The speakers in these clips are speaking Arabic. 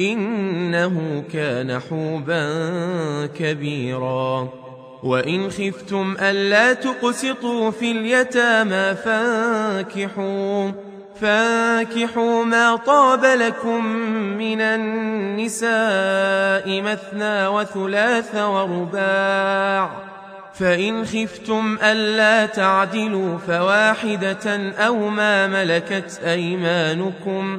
إنه كان حوبا كبيرا. وإن خفتم ألا تقسطوا في اليتامى فانكحوا فانكحوا ما طاب لكم من النساء مثنى وثلاث ورباع. فإن خفتم ألا تعدلوا فواحدة أو ما ملكت أيمانكم.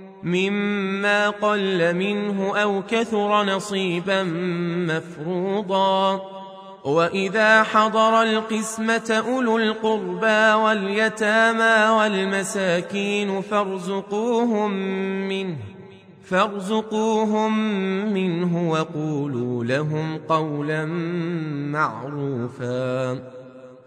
مما قل منه أو كثر نصيبا مفروضا. وإذا حضر القسمة أولو القربى واليتامى والمساكين فارزقوهم منه فارزقوهم منه وقولوا لهم قولا معروفا.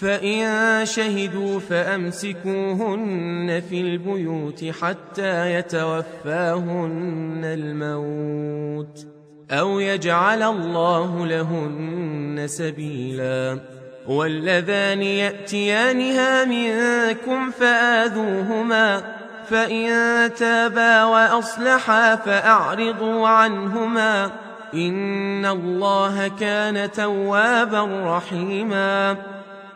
فإن شهدوا فأمسكوهن في البيوت حتى يتوفاهن الموت أو يجعل الله لهن سبيلا واللذان يأتيانها منكم فآذوهما فإن تابا وأصلحا فأعرضوا عنهما إن الله كان توابا رحيما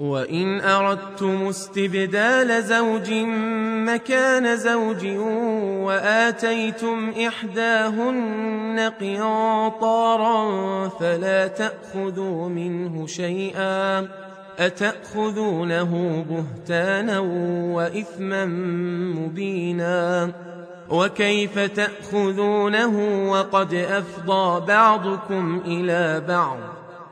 وإن أردتم استبدال زوج مكان زوج وآتيتم إحداهن قنطارا فلا تأخذوا منه شيئا أتأخذونه بهتانا وإثما مبينا وكيف تأخذونه وقد أفضى بعضكم إلى بعض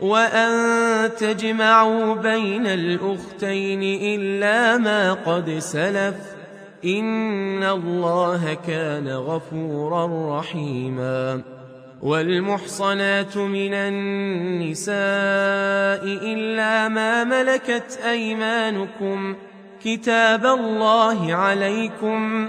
وأن تجمعوا بين الأختين إلا ما قد سلف إن الله كان غفورا رحيما والمحصنات من النساء إلا ما ملكت أيمانكم كتاب الله عليكم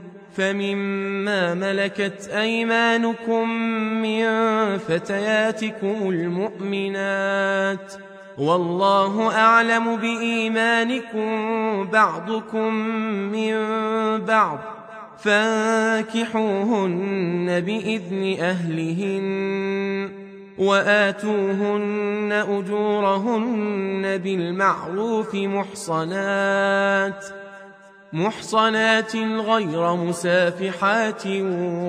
فمما ملكت أيمانكم من فتياتكم المؤمنات والله أعلم بإيمانكم بعضكم من بعض فانكحوهن بإذن أهلهن وآتوهن أجورهن بالمعروف محصنات ۖ محصنات غير مسافحات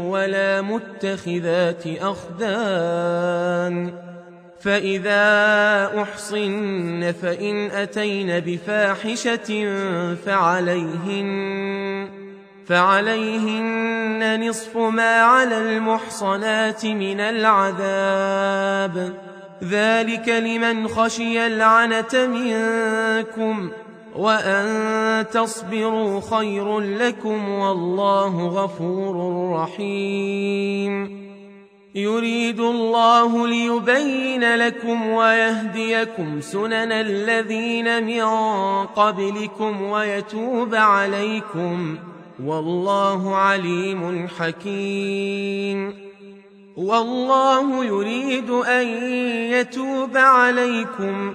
ولا متخذات أخدان فإذا أحصن فإن أتين بفاحشة فعليهن فعليهن نصف ما على المحصنات من العذاب. ذلك لمن خشي العنة منكم ۖ. وأن تصبروا خير لكم والله غفور رحيم يريد الله ليبين لكم ويهديكم سنن الذين من قبلكم ويتوب عليكم والله عليم حكيم والله يريد أن يتوب عليكم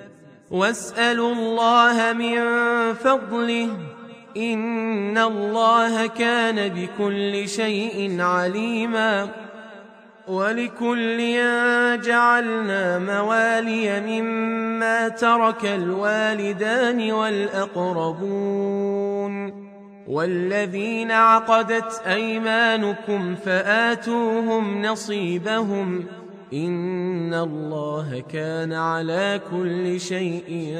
واسألوا الله من فضله إن الله كان بكل شيء عليما ولكل جعلنا موالي مما ترك الوالدان والأقربون والذين عقدت أيمانكم فآتوهم نصيبهم إن الله كان على كل شيء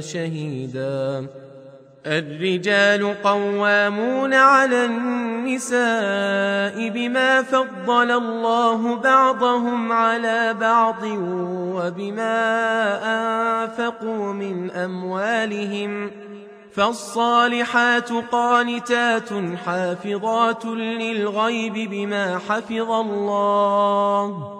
شهيداً. الرجال قوامون على النساء بما فضل الله بعضهم على بعض وبما انفقوا من اموالهم فالصالحات قانتات حافظات للغيب بما حفظ الله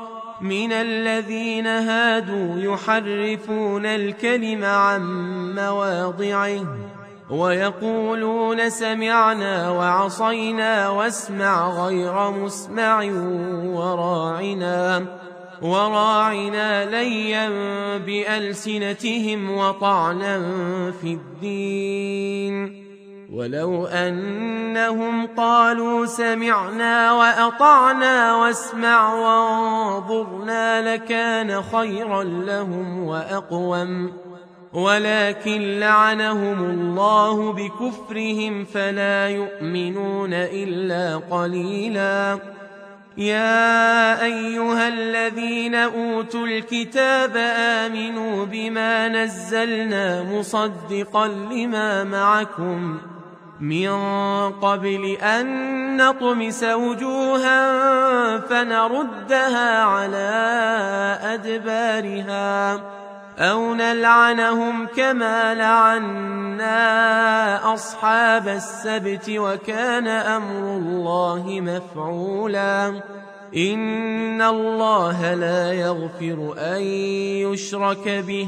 من الذين هادوا يحرفون الكلم عن مواضعه ويقولون سمعنا وعصينا واسمع غير مسمع وراعنا وراعنا ليا بألسنتهم وطعنا في الدين. ولو أنهم قالوا سمعنا وأطعنا واسمع وانظرنا لكان خيرا لهم وأقوم ولكن لعنهم الله بكفرهم فلا يؤمنون إلا قليلاً. يا أيها الذين أوتوا الكتاب آمنوا بما نزلنا مصدقا لما معكم. من قبل أن نطمس وجوها فنردها على أدبارها أو نلعنهم كما لعنا أصحاب السبت وكان أمر الله مفعولا إن الله لا يغفر أن يشرك به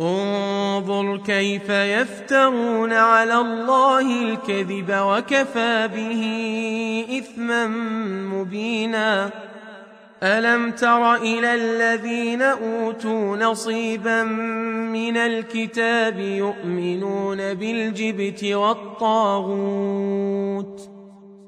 انظر كيف يفترون على الله الكذب وكفى به إثما مبينا. ألم تر إلى الذين أوتوا نصيبا من الكتاب يؤمنون بالجبت والطاغوت؟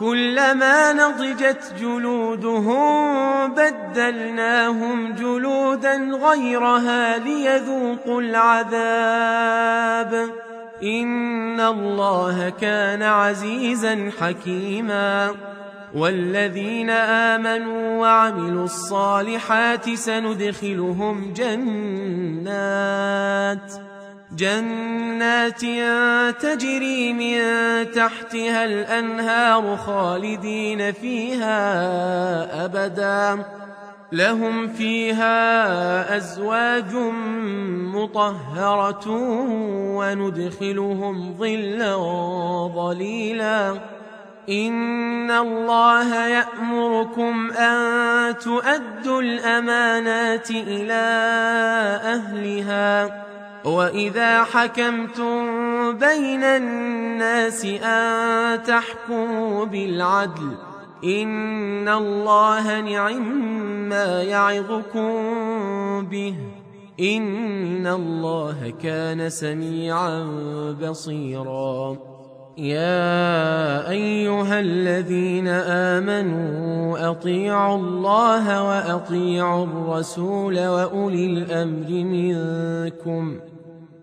كلما نضجت جلودهم بدلناهم جلودا غيرها ليذوقوا العذاب. إن الله كان عزيزا حكيما. والذين آمنوا وعملوا الصالحات سندخلهم جنات. جنات تجري من تحتها الأنهار خالدين فيها أبدا. لهم فيها أزواج مطهرة وندخلهم ظلا ظليلا. إن الله يأمركم أن تؤدوا الأمانات إلى أهلها. وإذا حكمتم بين الناس أن تحكموا بالعدل إن الله نعم ما يعظكم به إن الله كان سميعا بصيرا. يا أيها الذين آمنوا أطيعوا الله وأطيعوا الرسول وأولي الأمر منكم ۖ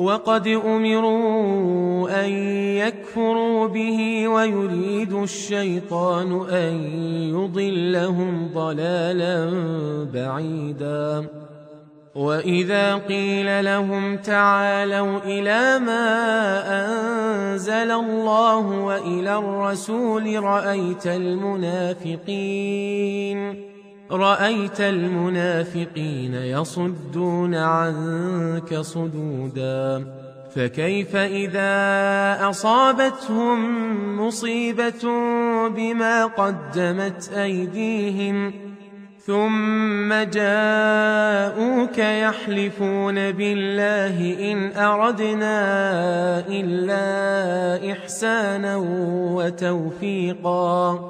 وقد أمروا أن يكفروا به ويريد الشيطان أن يضلهم ضلالا بعيدا. وإذا قيل لهم تعالوا إلى ما أنزل الله وإلى الرسول رأيت المنافقين. رأيت المنافقين يصدون عنك صدودا فكيف إذا أصابتهم مصيبة بما قدمت أيديهم؟ ثم جاءوك يحلفون بالله إن أردنا إلا إحسانا وتوفيقا.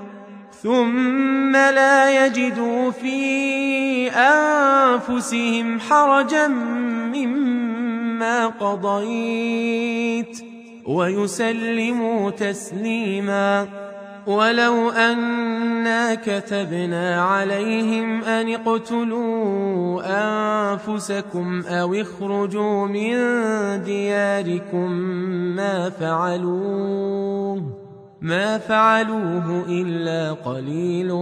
ثم لا يجدوا في أنفسهم حرجا مما قضيت ويسلموا تسليما. ولو أنا كتبنا عليهم أن اقتلوا أنفسكم أو اخرجوا من دياركم ما فعلوه. ما فعلوه إلا قليل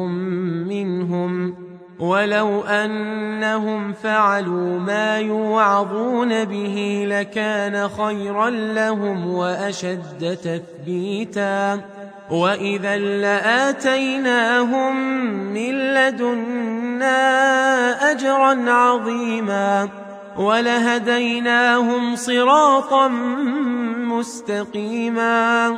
منهم. ولو أنهم فعلوا ما يوعظون به لكان خيرا لهم وأشد تثبيتا. وإذا لآتيناهم من لدنا أجرا عظيما. ولهديناهم صراطا مستقيما.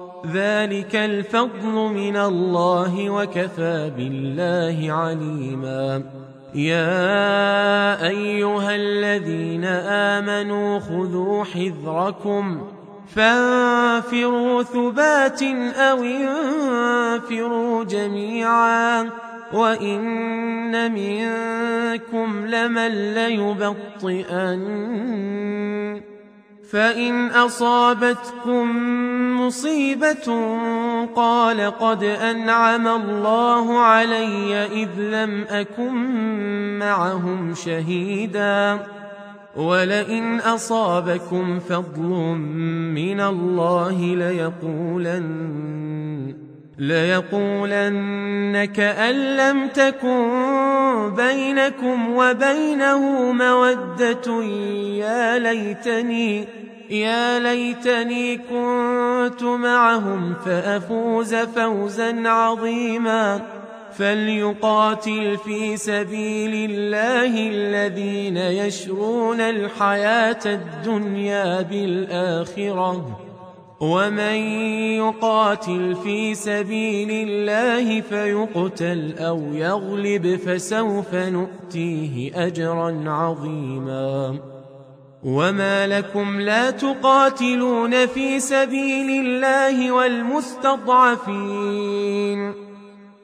ذلك الفضل من الله وكفى بالله عليما. يا أيها الذين آمنوا خذوا حذركم فانفروا ثبات أو انفروا جميعا وإن منكم لمن ليبطئن. فان اصابتكم مصيبه قال قد انعم الله علي اذ لم اكن معهم شهيدا ولئن اصابكم فضل من الله ليقولن ليقولن كأن لم تكن بينكم وبينه مودة يا ليتني يا ليتني كنت معهم فأفوز فوزا عظيما. فليقاتل في سبيل الله الذين يشرون الحياة الدنيا بالآخرة. ومن يقاتل في سبيل الله فيقتل أو يغلب فسوف نؤتيه أجرا عظيما. وما لكم لا تقاتلون في سبيل الله والمستضعفين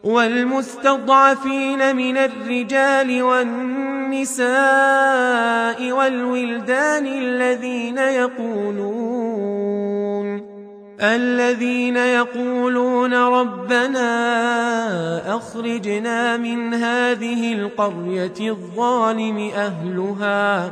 والمستضعفين من الرجال والنساء والولدان الذين يقولون الذين يقولون ربنا اخرجنا من هذه القريه الظالم اهلها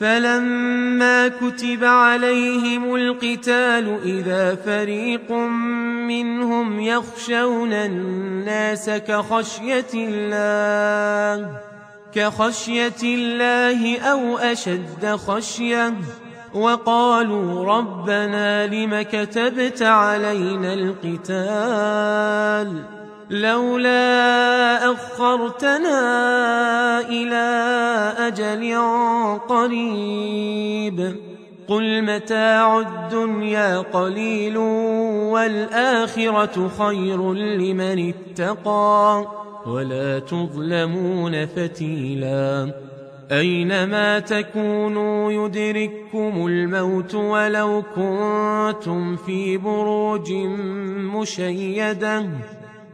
فلما كتب عليهم القتال إذا فريق منهم يخشون الناس كخشية الله كخشية الله أو أشد خشية وقالوا ربنا لم كتبت علينا القتال؟ لولا أخرتنا إلى أجل قريب. قل متاع الدنيا قليل والآخرة خير لمن اتقى. ولا تظلمون فتيلا. أينما تكونوا يدرككم الموت ولو كنتم في بروج مشيدة.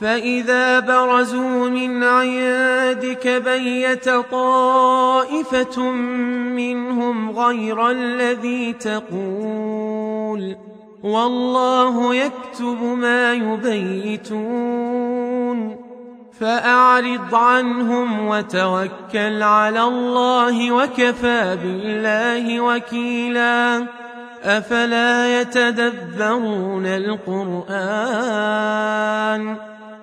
فإذا برزوا من عندك بيت طائفة منهم غير الذي تقول والله يكتب ما يبيتون فأعرض عنهم وتوكل على الله وكفى بالله وكيلا أفلا يتدبرون القرآن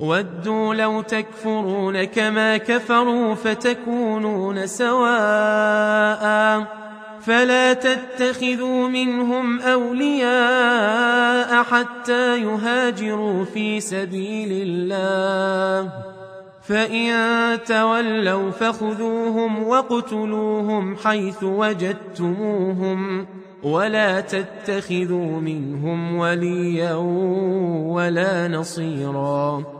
ودوا لو تكفرون كما كفروا فتكونون سواء فلا تتخذوا منهم أولياء حتى يهاجروا في سبيل الله. فإن تولوا فخذوهم واقتلوهم حيث وجدتموهم ولا تتخذوا منهم وليا ولا نصيرا.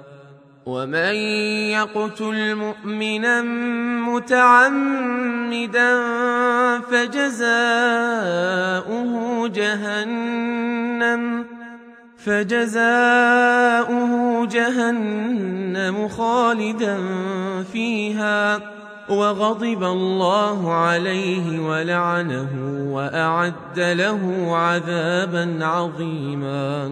ومن يقتل مؤمنا متعمدا فجزاؤه جهنم فجزاؤه جهنم خالدا فيها وغضب الله عليه ولعنه واعد له عذابا عظيما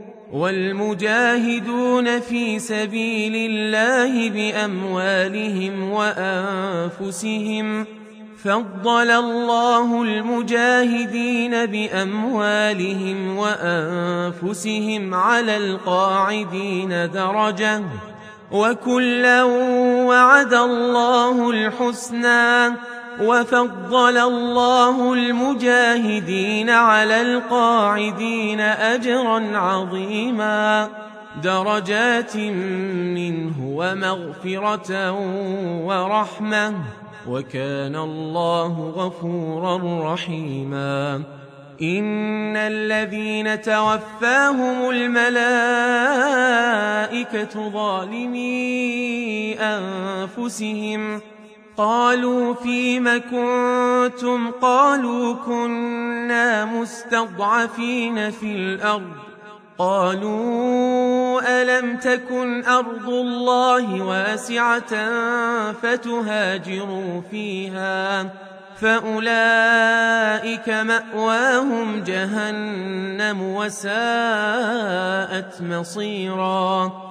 والمجاهدون في سبيل الله بأموالهم وأنفسهم فضل الله المجاهدين بأموالهم وأنفسهم على القاعدين درجة وكلا وعد الله الحسنى وفضل الله المجاهدين على القاعدين أجرا عظيما. درجات منه ومغفرة ورحمة. وكان الله غفورا رحيما. إن الذين توفاهم الملائكة ظالمي أنفسهم. قالوا فيم كنتم؟ قالوا كنا مستضعفين في الأرض. قالوا ألم تكن أرض الله واسعة فتهاجروا فيها؟ فأولئك مأواهم جهنم وساءت مصيرا.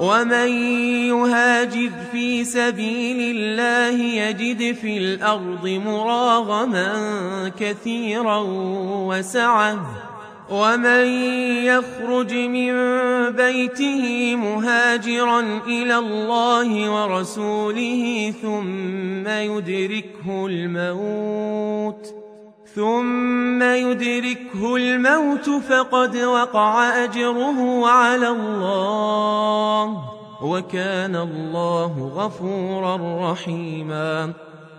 ومن يهاجر في سبيل الله يجد في الأرض مراغما كثيرا وسعة. ومن يخرج من بيته مهاجرا إلى الله ورسوله ثم يدركه الموت. ثم يدركه الموت فقد وقع أجره على الله وكان الله غفورا رحيما.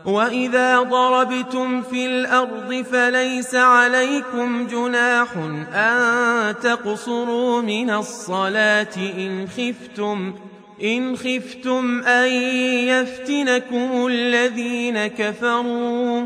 وإذا ضربتم في الأرض فليس عليكم جناح أن تقصروا من الصلاة إن خفتم إن خفتم أن يفتنكم الذين كفروا.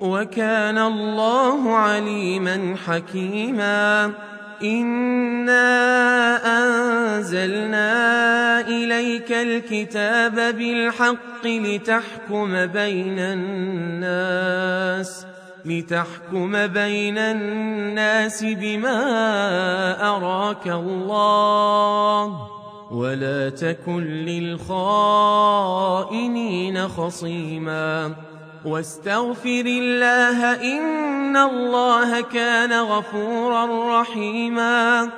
وكان الله عليما حكيما. إنا أنزلنا إليك الكتاب بالحق لتحكم بين الناس لتحكم بين الناس بما أراك الله ولا تكن للخائنين خصيما. واستغفر الله إن الله كان غفورا رحيما.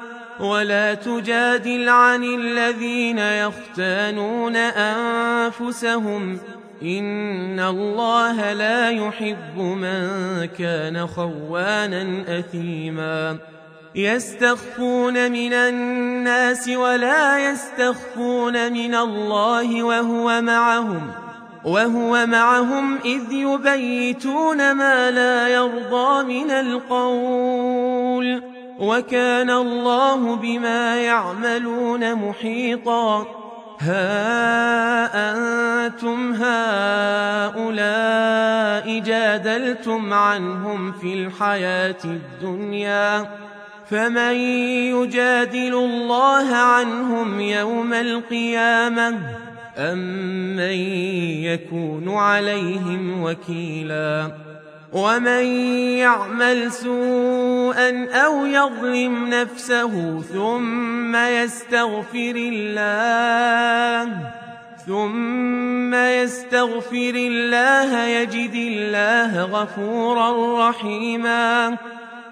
ولا تجادل عن الذين يختانون أنفسهم. إن الله لا يحب من كان خوانا أثيما. يستخفون من الناس ولا يستخفون من الله وهو معهم. وهو معهم إذ يبيتون ما لا يرضى من القول وكان الله بما يعملون محيطا. ها أنتم هؤلاء جادلتم عنهم في الحياة الدنيا. فمن يجادل الله عنهم يوم القيامة؟ أم من يكون عليهم وكيلا ومن يعمل سوءا أو يظلم نفسه ثم يستغفر الله ثم يستغفر الله يجد الله غفورا رحيما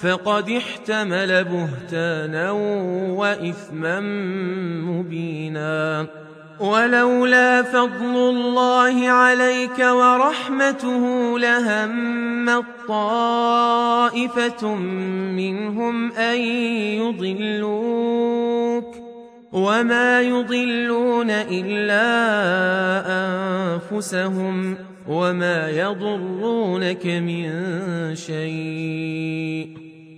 فقد احتمل بهتانا وإثما مبينا. ولولا فضل الله عليك ورحمته لهم طائفة منهم أن يضلوك وما يضلون إلا أنفسهم وما يضرونك من شيء.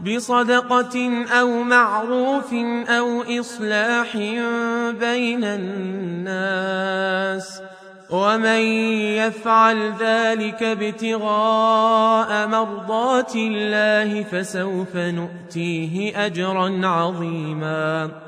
بصدقة أو معروف أو إصلاح بين الناس ومن يفعل ذلك ابتغاء مرضات الله فسوف نؤتيه أجرا عظيماً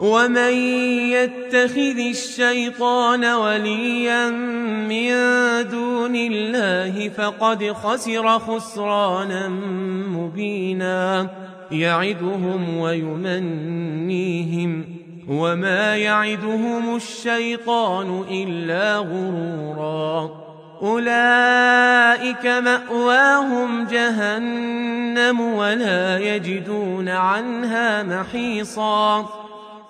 ومن يتخذ الشيطان وليا من دون الله فقد خسر خسرانا مبينا يعدهم ويمنيهم وما يعدهم الشيطان إلا غرورا أولئك مأواهم جهنم ولا يجدون عنها محيصا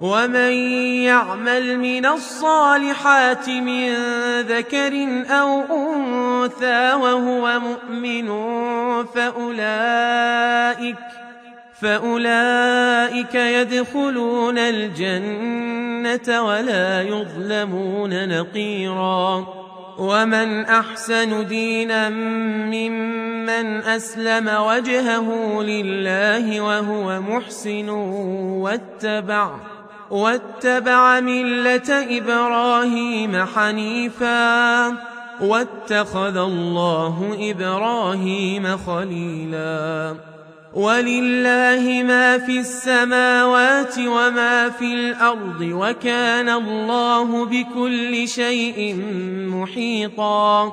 ومن يعمل من الصالحات من ذكر أو أنثى وهو مؤمن فأولئك فأولئك يدخلون الجنة ولا يظلمون نقيرا ومن أحسن دينا ممن أسلم وجهه لله وهو محسن واتبع واتبع ملة إبراهيم حنيفا واتخذ الله إبراهيم خليلاً. ولله ما في السماوات وما في الأرض وكان الله بكل شيء محيطا.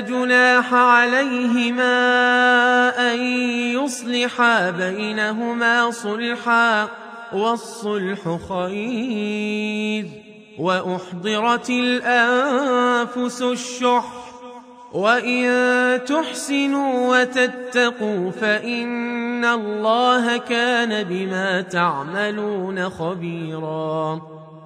جناح عليهما أن يصلحا بينهما صلحا والصلح خير وأحضرت الأنفس الشح وإن تحسنوا وتتقوا فإن الله كان بما تعملون خبيرا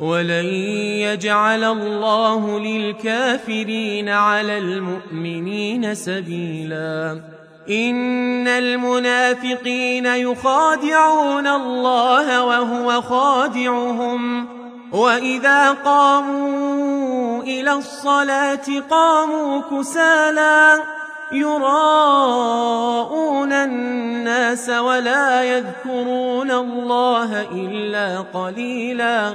ولن يجعل الله للكافرين على المؤمنين سبيلاً. إن المنافقين يخادعون الله وهو خادعهم. وإذا قاموا إلى الصلاة قاموا كسالا. يراءون الناس ولا يذكرون الله إلا قليلا.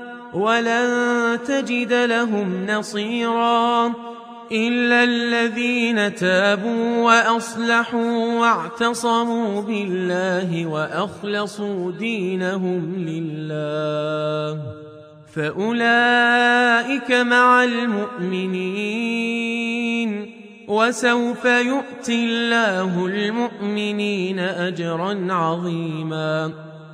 ولن تجد لهم نصيراً إلا الذين تابوا وأصلحوا واعتصموا بالله وأخلصوا دينهم لله فأولئك مع المؤمنين وسوف يؤتي الله المؤمنين أجرا عظيماً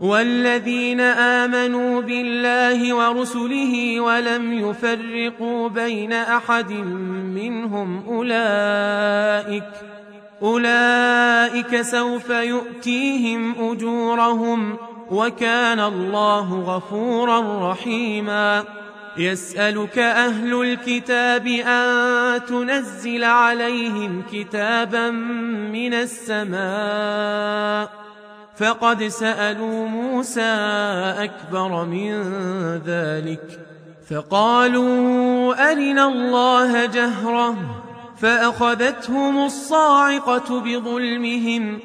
والذين آمنوا بالله ورسله ولم يفرقوا بين أحد منهم أولئك أولئك سوف يؤتيهم أجورهم وكان الله غفورا رحيما يسألك أهل الكتاب أن تنزل عليهم كتابا من السماء فقد سألوا موسى أكبر من ذلك فقالوا أرنا الله جهرة فأخذتهم الصاعقة بظلمهم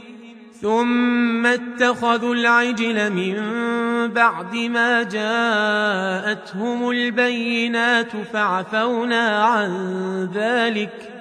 ثم اتخذوا العجل من بعد ما جاءتهم البينات فعفونا عن ذلك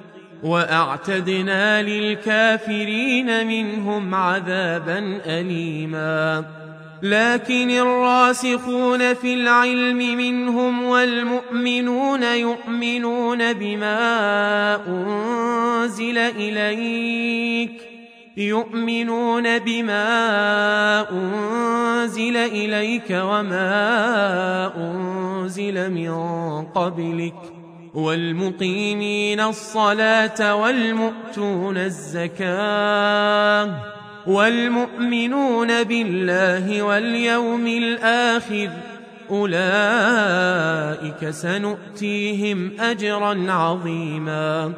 وأعتدنا للكافرين منهم عذابا أليما. لكن الراسخون في العلم منهم والمؤمنون يؤمنون بما أنزل إليك. يؤمنون بما أنزل إليك وما أنزل من قبلك. والمقيمين الصلاة والمؤتون الزكاة والمؤمنون بالله واليوم الآخر أولئك سنؤتيهم أجرا عظيما.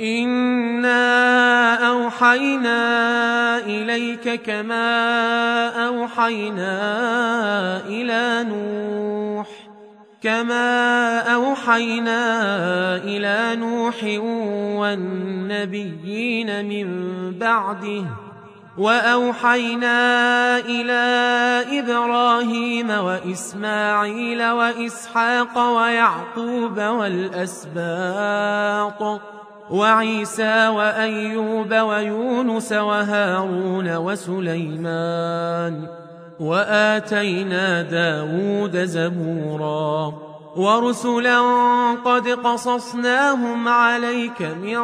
إنا أوحينا إليك كما أوحينا إلى نوح كما أوحينا إلى نوح والنبيين من بعده وأوحينا إلى إبراهيم وإسماعيل وإسحاق ويعقوب والأسباط وعيسى وأيوب ويونس وهارون وسليمان وآتينا داود زبورا. ورسلا قد قصصناهم عليك من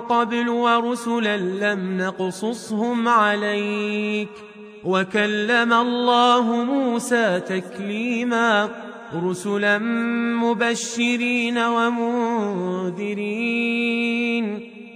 قبل ورسلا لم نقصصهم عليك. وكلم الله موسى تكليماً. رسلا مبشرين ومنذرين.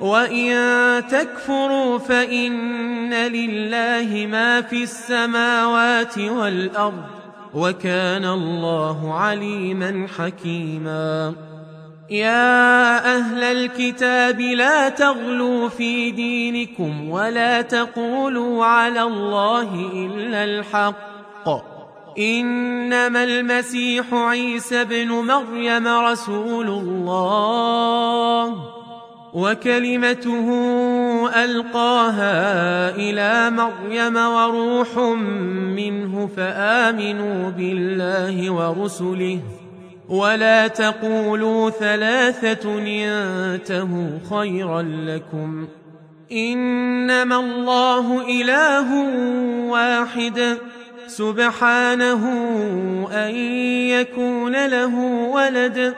وإن تكفروا فإن لله ما في السماوات والأرض وكان الله عليما حكيما يا أهل الكتاب لا تغلوا في دينكم ولا تقولوا على الله إلا الحق إنما المسيح عيسى بن مريم رسول الله وكلمته ألقاها إلى مريم وروح منه فآمنوا بالله ورسله. ولا تقولوا ثلاثة ينتهوا خيرا لكم. إنما الله إله واحد. سبحانه أن يكون له ولد.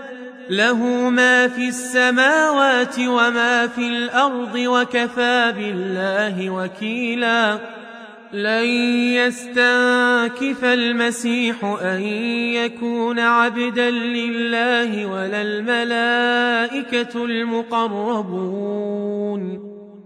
له ما في السماوات وما في الأرض وكفى بالله وكيلا. لن يستنكف المسيح أن يكون عبدا لله ولا الملائكة المقربون.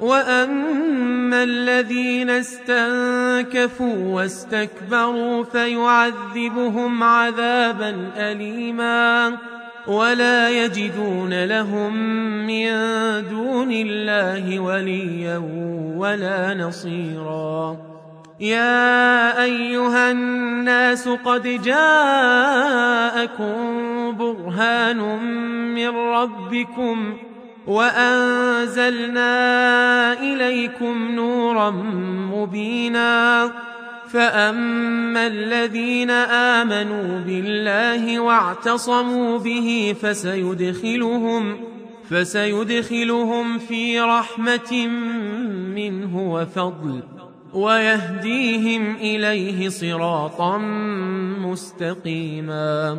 وأما الذين استنكفوا واستكبروا فيعذبهم عذابا أليما ولا يجدون لهم من دون الله وليا ولا نصيرا يا أيها الناس قد جاءكم برهان من ربكم وأنزلنا إليكم نورا مبينا فأما الذين آمنوا بالله واعتصموا به فسيدخلهم فسيدخلهم في رحمة منه وفضل ويهديهم إليه صراطا مستقيما